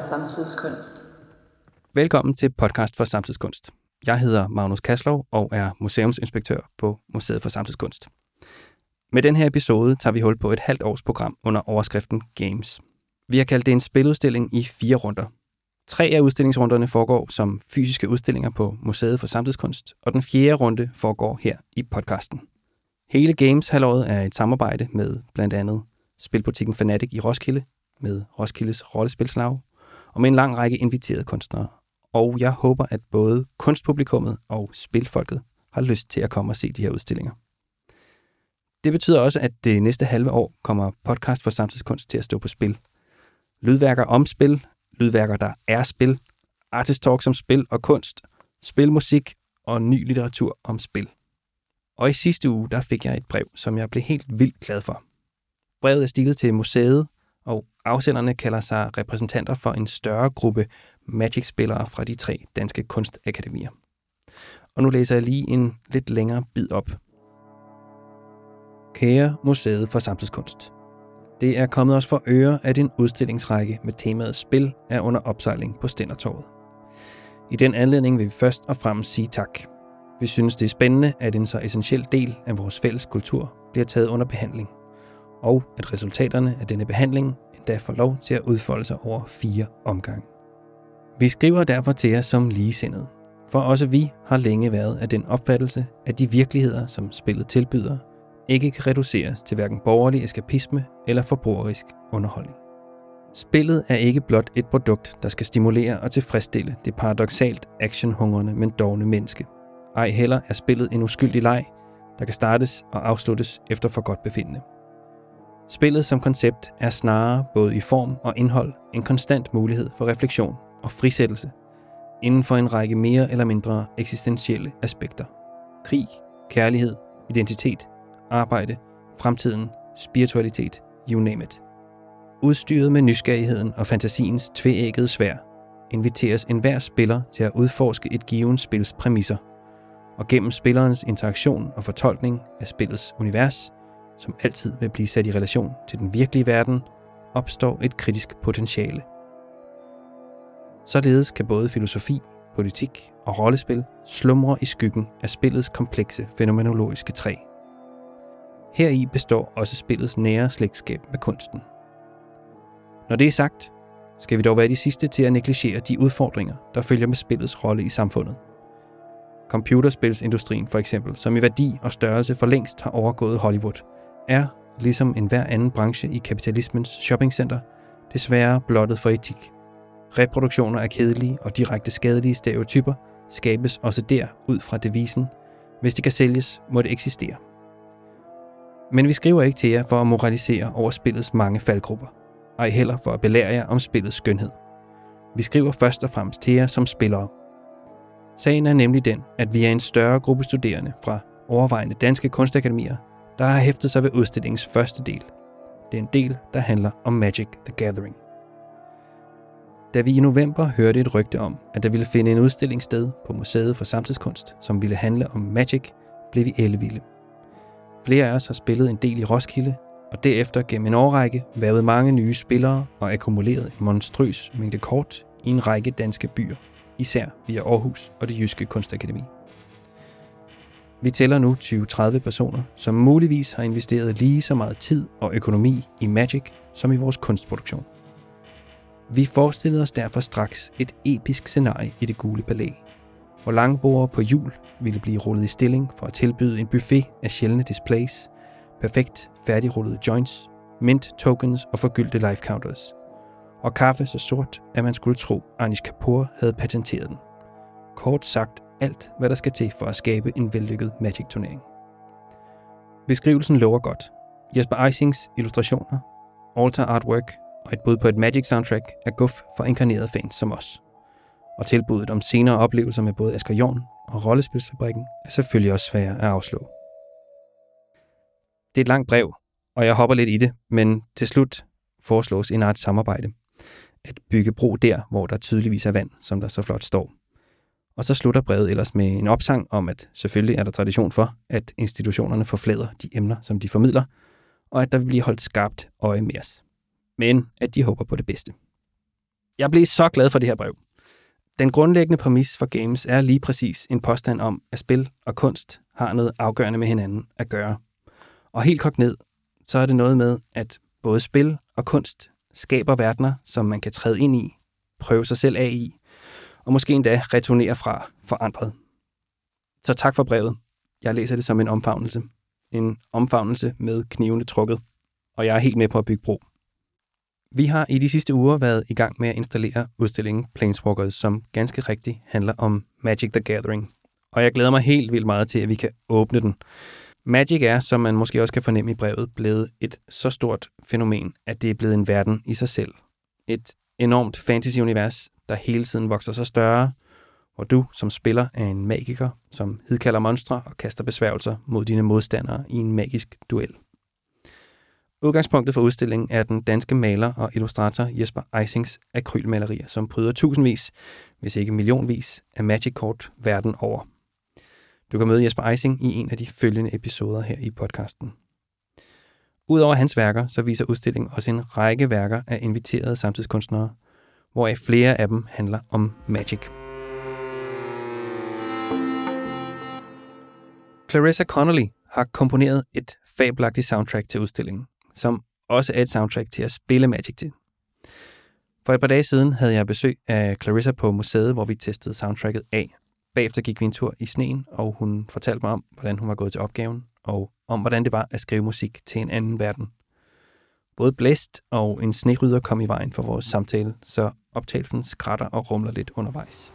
samtidskunst. Velkommen til podcast for samtidskunst. Jeg hedder Magnus Kaslov og er museumsinspektør på Museet for Samtidskunst. Med den her episode tager vi hul på et halvt års program under overskriften Games. Vi har kaldt det en spiludstilling i fire runder. Tre af udstillingsrunderne foregår som fysiske udstillinger på Museet for Samtidskunst, og den fjerde runde foregår her i podcasten. Hele Games halvåret er et samarbejde med blandt andet Spilbutikken Fanatic i Roskilde, med Roskildes Rollespilslag, og med en lang række inviterede kunstnere. Og jeg håber, at både kunstpublikummet og spilfolket har lyst til at komme og se de her udstillinger. Det betyder også, at det næste halve år kommer podcast for samtidskunst til at stå på spil. Lydværker om spil, lydværker, der er spil, artist talk om spil og kunst, spilmusik og ny litteratur om spil. Og i sidste uge, der fik jeg et brev, som jeg blev helt vildt glad for. Brevet er stilet til museet, og afsenderne kalder sig repræsentanter for en større gruppe Magic-spillere fra de tre danske kunstakademier. Og nu læser jeg lige en lidt længere bid op. Kære Museet for Samtidskunst. Det er kommet os for øre, at en udstillingsrække med temaet spil er under opsejling på Stændertorvet. I den anledning vil vi først og fremmest sige tak. Vi synes, det er spændende, at en så essentiel del af vores fælles kultur bliver taget under behandling, og at resultaterne af denne behandling endda får lov til at udfolde sig over fire omgange. Vi skriver derfor til jer som ligesindede, for også vi har længe været af den opfattelse, at de virkeligheder, som spillet tilbyder, ikke kan reduceres til hverken borgerlig eskapisme eller forbrugerisk underholdning. Spillet er ikke blot et produkt, der skal stimulere og tilfredsstille det paradoxalt actionhungrende, men dogne menneske. Ej heller er spillet en uskyldig leg, der kan startes og afsluttes efter for godt befindende. Spillet som koncept er snarere både i form og indhold en konstant mulighed for refleksion og frisættelse inden for en række mere eller mindre eksistentielle aspekter. Krig, kærlighed, identitet, arbejde, fremtiden, spiritualitet, you name it. Udstyret med nysgerrigheden og fantasiens tveæggede svær, inviteres enhver spiller til at udforske et givet spils præmisser, og gennem spillerens interaktion og fortolkning af spillets univers, som altid vil blive sat i relation til den virkelige verden, opstår et kritisk potentiale. Således kan både filosofi, politik og rollespil slumre i skyggen af spillets komplekse fænomenologiske træ. Heri består også spillets nære slægtskab med kunsten. Når det er sagt, skal vi dog være de sidste til at negligere de udfordringer, der følger med spillets rolle i samfundet. Computerspilsindustrien for eksempel, som i værdi og størrelse for længst har overgået Hollywood, er, ligesom enhver anden branche i kapitalismens shoppingcenter, desværre blottet for etik. Reproduktioner af kedelige og direkte skadelige stereotyper skabes også der ud fra devisen, hvis det kan sælges, må det eksistere. Men vi skriver ikke til jer for at moralisere over spillets mange faldgrupper, ej heller for at belære jer om spillets skønhed. Vi skriver først og fremmest til jer som spillere. Sagen er nemlig den, at vi er en større gruppe studerende fra overvejende danske kunstakademier, der har hæftet sig ved udstillingens første del. Det er en del, der handler om Magic the Gathering. Da vi i november hørte et rygte om, at der ville finde en udstilling sted på Museet for Samtidskunst, som ville handle om Magic, blev vi ellevilde. Flere af os har spillet en del i Roskilde, og derefter gennem en årrække været mange nye spillere og akkumuleret en monstrøs mængde kort i en række danske byer, især via Aarhus og det Jyske Kunstakademi. Vi tæller nu 20-30 personer, som muligvis har investeret lige så meget tid og økonomi i Magic som i vores kunstproduktion. Vi forestillede os derfor straks et episk scenarie i det gule palæ, hvor langbordere på jul ville blive rullet i stilling for at tilbyde en buffet af sjældne displays, perfekt færdigrullede joints, mint tokens og forgyldte life counters. Og kaffe så sort, at man skulle tro, Anish Kapoor havde patenteret den. Kort sagt alt, hvad der skal til for at skabe en vellykket Magic-turnering. Beskrivelsen lover godt. Jesper Eisings illustrationer, altar artwork og et bud på et Magic soundtrack er guf for inkarnerede fans som os. Og tilbuddet om senere oplevelser med både Asger Jorn og Rollespilsfabrikken er selvfølgelig også svære at afslå. Det er et langt brev, og jeg hopper lidt i det, men til slut foreslås en art samarbejde. At bygge bro der, hvor der tydeligvis er vand, som der så flot står. Og så slutter brevet ellers med en opsang om, at selvfølgelig er der tradition for, at institutionerne forflader de emner, som de formidler, og at der vil blive holdt skarpt øje med os. Men at de håber på det bedste. Jeg blev så glad for det her brev. Den grundlæggende præmis for games er lige præcis en påstand om, at spil og kunst har noget afgørende med hinanden at gøre. Og helt kogt ned, så er det noget med, at både spil og kunst skaber verdener, som man kan træde ind i, prøve sig selv af i, og måske endda returnere fra forandret. Så tak for brevet. Jeg læser det som en omfavnelse. En omfavnelse med knivene trukket. Og jeg er helt med på at bygge bro. Vi har i de sidste uger været i gang med at installere udstillingen Planeswalkers, som ganske rigtigt handler om Magic the Gathering. Og jeg glæder mig helt vildt meget til, at vi kan åbne den. Magic er, som man måske også kan fornemme i brevet, blevet et så stort fænomen, at det er blevet en verden i sig selv. Et enormt fantasy-univers, der hele tiden vokser sig større, hvor du som spiller er en magiker, som hidkalder monstre og kaster besværgelser mod dine modstandere i en magisk duel. Udgangspunktet for udstillingen er den danske maler og illustrator Jesper Eisings akrylmalerier, som pryder tusindvis, hvis ikke millionvis, af Magic-kort verden over. Du kan møde Jesper Eising i en af de følgende episoder her i podcasten. Udover hans værker, så viser udstillingen også en række værker af inviterede samtidskunstnere, hvoraf flere af dem handler om Magic. Clarissa Connolly har komponeret et fabelagtigt soundtrack til udstillingen, som også er et soundtrack til at spille Magic til. For et par dage siden havde jeg besøg af Clarissa på museet, hvor vi testede soundtracket af. Bagefter gik vi en tur i sneen, og hun fortalte mig om, hvordan hun var gået til opgaven, og om hvordan det var at skrive musik til en anden verden. Både blæst og en snerydder kom i vejen for vores samtale, så optagelsen skrætter og rumler lidt undervejs.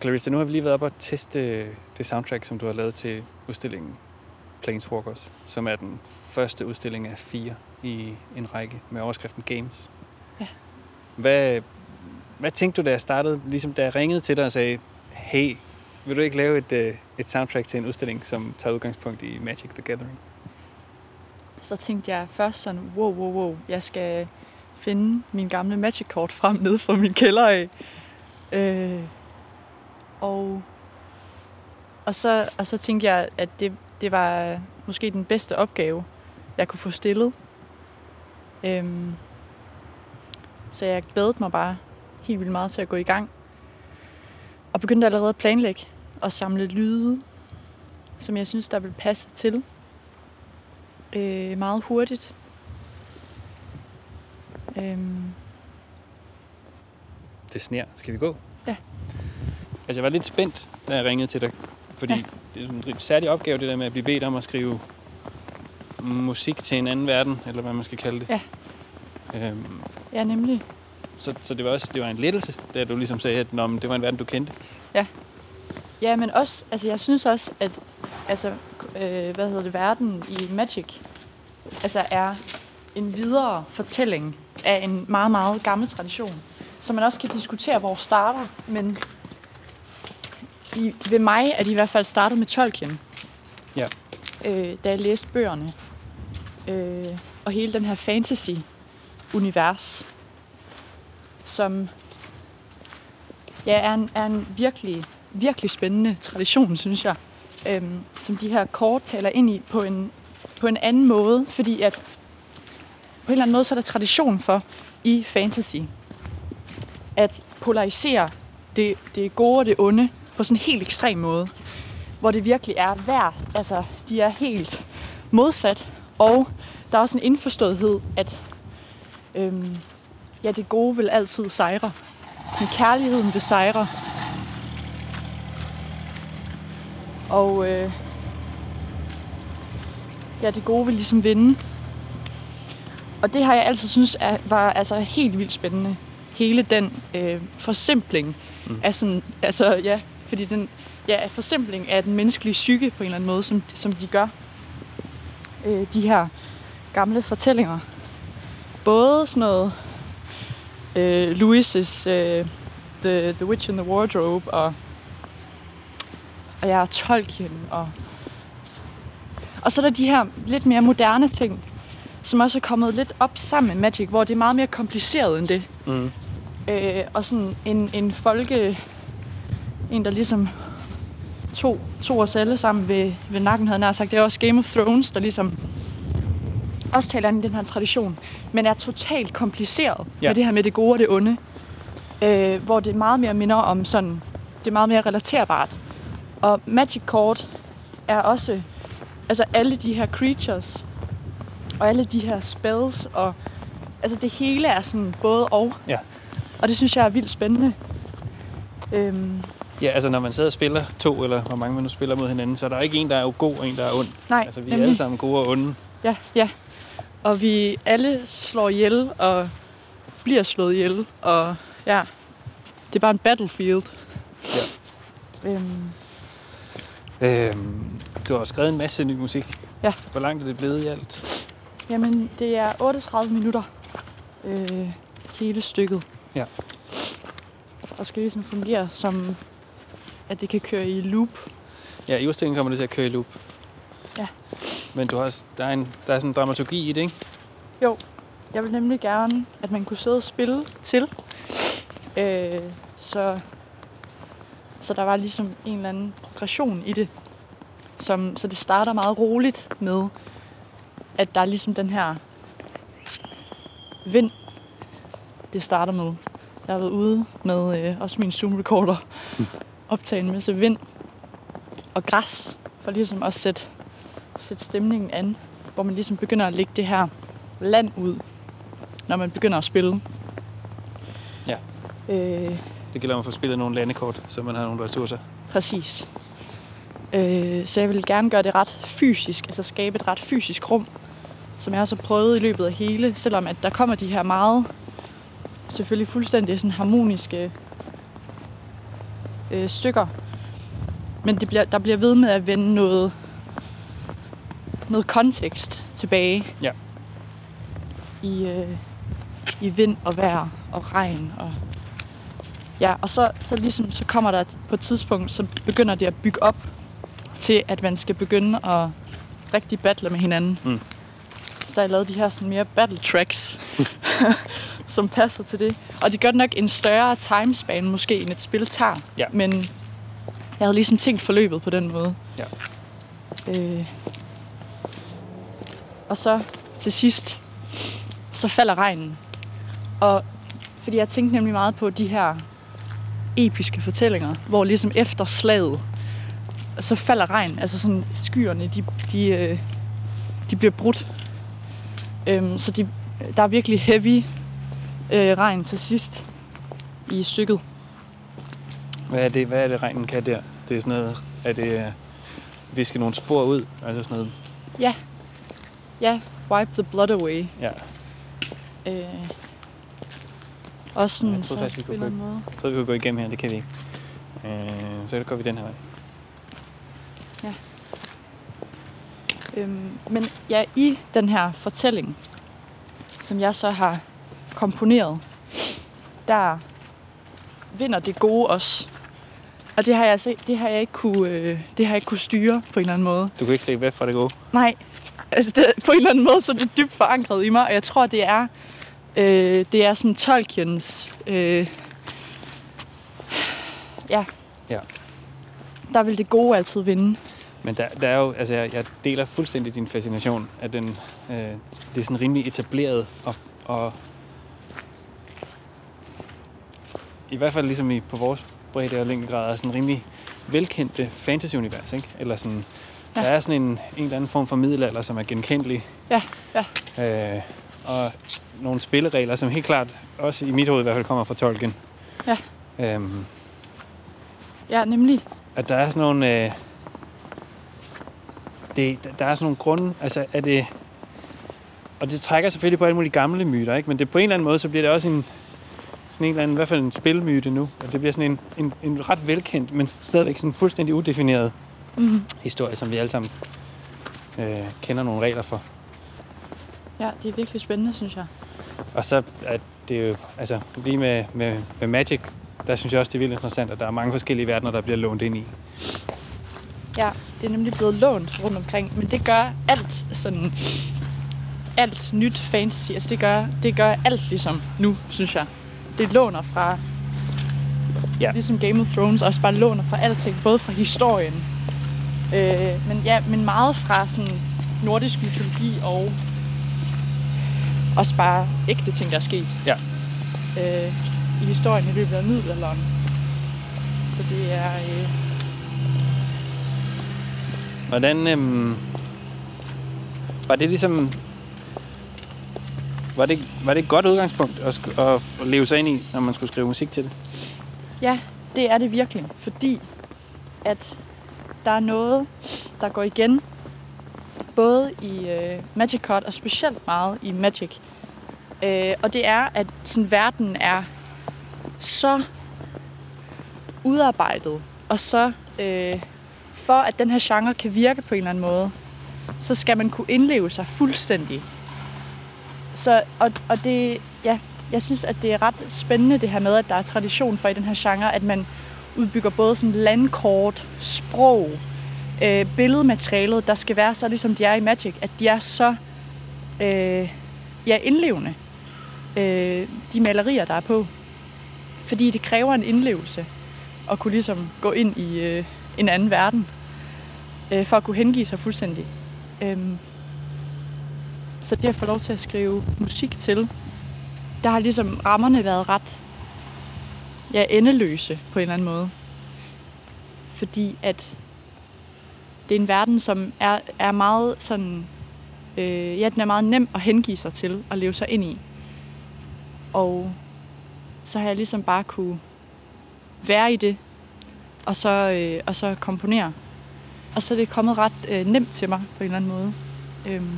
Clarissa, nu har vi lige været op og teste det soundtrack, som du har lavet til udstillingen Planeswalkers, som er den første udstilling af fire i en række med overskriften Games. Ja. Hvad, hvad tænkte du, da jeg startede, ligesom da jeg ringede til dig og sagde, hey, vil du ikke lave et, øh, et soundtrack til en udstilling, som tager udgangspunkt i Magic the Gathering? Så tænkte jeg først sådan, wow, wow, wow, jeg skal finde min gamle Magic-kort frem ned fra min kælder af. Øh, og, og, så, og så tænkte jeg, at det, det var måske den bedste opgave, jeg kunne få stillet. Øhm, så jeg glædede mig bare helt vildt meget til at gå i gang. Og begyndte allerede at planlægge og samle lyde, som jeg synes, der ville passe til. Øh, meget hurtigt. Øhm, Det sner. Skal vi gå? Ja. Altså, jeg var lidt spændt, da jeg ringede til dig, fordi ja. Ja. det er en særlig opgave, det der med at blive bedt om at skrive musik til en anden verden, eller hvad man skal kalde det. Ja. Øhm, ja, nemlig. så, så det var også det var en lettelse, da du ligesom sagde, at Nå, men det var en verden, du kendte. Ja, men også, altså jeg synes også, at altså, øh, hvad hedder det, verden i Magic altså er en videre fortælling af en meget, meget gammel tradition, som man også kan diskutere, hvor starter, men i, ved mig er de i hvert fald startet med Tolkien. Ja. Øh, da jeg læste bøgerne. Øh, og hele den her fantasy-univers, som ja, er, en, er en virkelig, virkelig spændende tradition, synes jeg. Øhm, som de her kort taler ind i på en, på en anden måde, fordi at på en eller anden måde, så er der tradition for i fantasy at polarisere det, det gode og det onde på sådan en helt ekstrem måde. Hvor det virkelig er hver, altså de er helt modsat, og der er også en indforståethed, at øhm, ja, det gode vil altid sejre. Så kærligheden vil sejre. Og øh, ja, det gode vil ligesom vinde. Og det har jeg altid synes er, var altså helt vildt spændende. Hele den øh, forsimpling mm. af sådan, altså ja, fordi den ja, forsimpling af den menneskelige psyke på en eller anden måde, som, som de gør. Øh, de her gamle fortællinger. Både sådan noget øh, Louis' øh, the, the Witch in the Wardrobe og, og jeg er Tolkien og og så er der de her lidt mere moderne ting, som også er kommet lidt op sammen med Magic, hvor det er meget mere kompliceret end det. Mm. Øh, og sådan en, en folke... En, der ligesom tog, tog os alle sammen ved, ved nakken, havde nær sagt. Det er også Game of Thrones, der ligesom også taler ind i den her tradition, men er totalt kompliceret Ja. med det her med det gode og det onde. øh, hvor det meget mere minder om sådan, det er meget mere relaterbart. Og Magic Court er også, altså alle de her creatures, og alle de her spells, og altså det hele er sådan både og. Ja. Og det synes jeg er vildt spændende. Øhm, Ja, altså når man sidder og spiller to, eller hvor mange man nu spiller mod hinanden, så er der ikke en, der er jo god, og en, der er ond. nej, Altså vi er alle sammen gode og onde. Ja, ja. Og vi alle slår ihjel og bliver slået ihjel. Og ja, det er bare en battlefield. Ja. Øhm, Øhm, du har skrevet en masse ny musik. Ja. Hvor langt er det blevet i alt? Jamen, det er 38 minutter. Øh, hele stykket. Ja. Og skal ligesom fungere som, at det kan køre i loop. Ja, i udstillingen kommer det til at køre i loop. Ja. Men du har, der, er en, der er sådan en dramaturgi i det, ikke? Jeg vil nemlig gerne, at man kunne sidde og spille til. Øh, så, så der var ligesom en eller anden progression i det. Som, så det starter meget roligt med, at der er ligesom den her vind, det starter med. Jeg har været ude med øh, også min Zoom-recorder, optage en masse vind og græs, for ligesom at sætte, sætte stemningen an, hvor man ligesom begynder at lægge det her land ud, når man begynder at spille. Ja. Øh, Det gælder om at få spillet nogle landekort, så man har nogle ressourcer. præcis. Øh, så jeg vil gerne gøre det ret fysisk, altså skabe et ret fysisk rum, som jeg også har prøvet i løbet af hele, selvom at der kommer de her meget, selvfølgelig fuldstændig sådan harmoniske øh, stykker. Men det bliver, der bliver ved med at vende noget, noget kontekst tilbage. Ja. I, øh, I vind og vejr og regn og Ja, og så, så, ligesom, så kommer der på et tidspunkt, så begynder det at bygge op til, at man skal begynde at rigtig battle med hinanden. Mm. Der er lavet de her sådan mere battle tracks, som passer til det. Og det gør nok en større timespan måske, end et spil tager. Ja. Men jeg havde ligesom tænkt forløbet på den måde. Ja. Øh. Og så til sidst, så falder regnen. Og fordi jeg tænkte nemlig meget på de her episke fortællinger, hvor ligesom efter slaget, så falder regn, altså sådan skyerne, de, de, øh, de bliver brudt. Øhm, så de, der er virkelig heavy øh, regn til sidst i stykket. Hvad er det, hvad er det regnen kan der? Det er sådan noget, er det øh, viske nogle spor ud? Altså sådan noget, Ja, wipe the blood away. ja. Øh, også sådan, Jeg troede så faktisk, vi kunne anden måde. Jeg troede, vi kunne gå igennem her, det kan vi ikke. Øh, så går vi den her vej. Øhm, men ja, i den her fortælling, som jeg så har komponeret, der vinder det gode også. Og det har jeg, altså, det har jeg ikke kunne, øh, det har jeg ikke kunne styre på en eller anden måde. Du kan ikke slippe væk fra det gode. Nej, altså det, på en eller anden måde så er det dybt forankret i mig, og jeg tror, det er, øh, det er sådan Tolkiens, øh, ja, Ja. der vil det gode altid vinde. Men der, der er jo, altså jeg, jeg deler fuldstændig din fascination af den, øh, det er sådan rimelig etableret og, og i hvert fald ligesom i, på vores bredde og længdegrad er sådan rimelig velkendte fantasyunivers, ikke? Eller sådan, Ja. der er sådan en, en eller anden form for middelalder, som er genkendelig. Ja, ja. Øh, og nogle spilleregler, som helt klart, også i mit hoved i hvert fald, kommer fra Tolkien. Ja. Øhm, Ja, nemlig. at der er sådan nogle... Øh, det, der- er sådan nogle grunde... Altså, er det... Og det trækker selvfølgelig på alle mulige gamle myter, ikke? Men det, på en eller anden måde, så bliver det også en... Sådan en eller anden, i hvert fald en spilmyte nu. Og det bliver sådan en, en, en ret velkendt, men stadigvæk sådan fuldstændig udefineret Mm. historie, som vi alle sammen øh, kender nogle regler for. Ja, det er virkelig spændende, synes jeg. Og så er det jo... Altså, lige med, med, med Magic, der synes jeg også, det er vildt interessant, at der er mange forskellige verdener, der bliver lånt ind i. Ja, det er nemlig blevet lånt rundt omkring, men det gør alt sådan alt nyt fantasy, altså det gør, det gør alt ligesom nu, synes jeg. Det låner fra Ja. ligesom Game of Thrones også bare låner fra alting, både fra historien, øh, men ja, men meget fra sådan nordisk mytologi og også bare ægte ting, der er sket. Ja. Øh, i historien i løbet af middelalderen. Så det er... Øh, Hvordan... Øhm, var det ligesom... Var det, var det et godt udgangspunkt at, at, at leve sig ind i, når man skulle skrive musik til det? Ja, det er det virkelig, fordi at der er noget, der går igen, både i øh, Magic Cut og specielt meget i Magic. Øh, og det er, at sådan, verden er så udarbejdet, og så øh, for at den her genre kan virke på en eller anden måde, så skal man kunne indleve sig fuldstændig. Så, og, og det, ja, jeg synes, at det er ret spændende det her med, at der er tradition for i den her genre, at man udbygger både sådan landkort, sprog, øh, billedmaterialet, der skal være så ligesom de er i Magic, at de er så øh, ja, indlevende, øh, de malerier, der er på. Fordi det kræver en indlevelse at kunne ligesom gå ind i øh, en anden verden, øh, for at kunne hengive sig fuldstændig. Øhm, så det at få lov til at skrive musik til, der har ligesom rammerne været ret ja, endeløse på en eller anden måde. Fordi at det er en verden, som er, er meget sådan... Øh, ja, den er meget nem at hengive sig til og leve sig ind i. Og så har jeg ligesom bare kunne være i det, og så, øh, og så komponere. Og så er det kommet ret øh, nemt til mig på en eller anden måde. Øhm,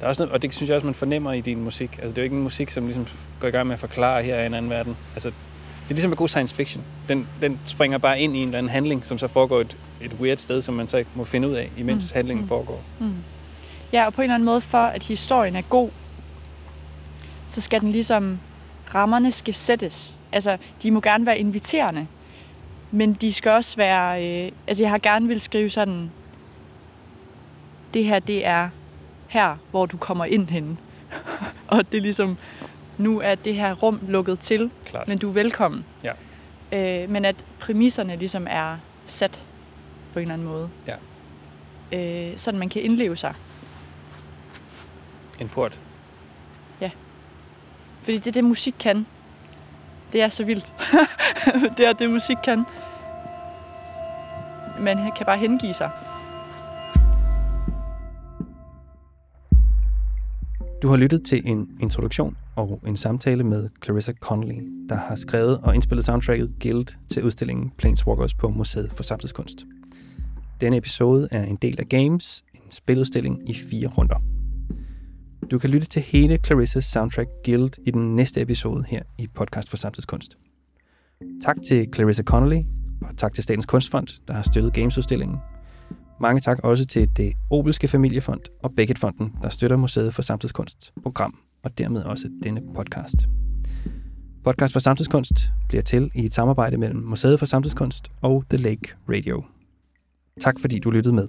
Der er også noget, og det synes jeg også, man fornemmer i din musik. Altså, det er jo ikke en musik, som ligesom går i gang med at forklare her i en anden verden. Altså, det er ligesom en god science fiction. Den, den springer bare ind i en eller anden handling, som så foregår et, et weird sted, som man så ikke må finde ud af, imens Mm, handlingen mm. foregår. Mm. Ja, og på en eller anden måde, for at historien er god, så skal den ligesom, rammerne skal sættes. Altså, de må gerne være inviterende, men de skal også være, øh, altså jeg har gerne vil skrive sådan, det her, det er her, hvor du kommer ind hen. og det er ligesom, nu er det her rum lukket til, Klart. men du er velkommen. Ja. Øh, men at præmisserne ligesom er sat på en eller anden måde. Ja. Øh, sådan man kan indleve sig. En port. Fordi det er det, musik kan. Det er så vildt. det er det, musik kan. Man kan bare hengive sig. Du har lyttet til en introduktion og en samtale med Clarissa Connolly, der har skrevet og indspillet soundtracket Guild til udstillingen Planeswalkers på Museet for Samtidskunst. Denne episode er en del af Games, en spiludstilling i fire runder. Du kan lytte til hele Clarissas soundtrack Guild i den næste episode her i Podcast for Samtidskunst. Tak til Clarissa Connolly, og tak til Statens Kunstfond, der har støttet Gamesudstillingen. Mange tak også til det Obelske Familiefond og Beckett-fonden, der støtter Museet for Samtidskunst program, og dermed også denne podcast. Podcast for Samtidskunst bliver til i et samarbejde mellem Museet for Samtidskunst og The Lake Radio. Tak fordi du lyttede med.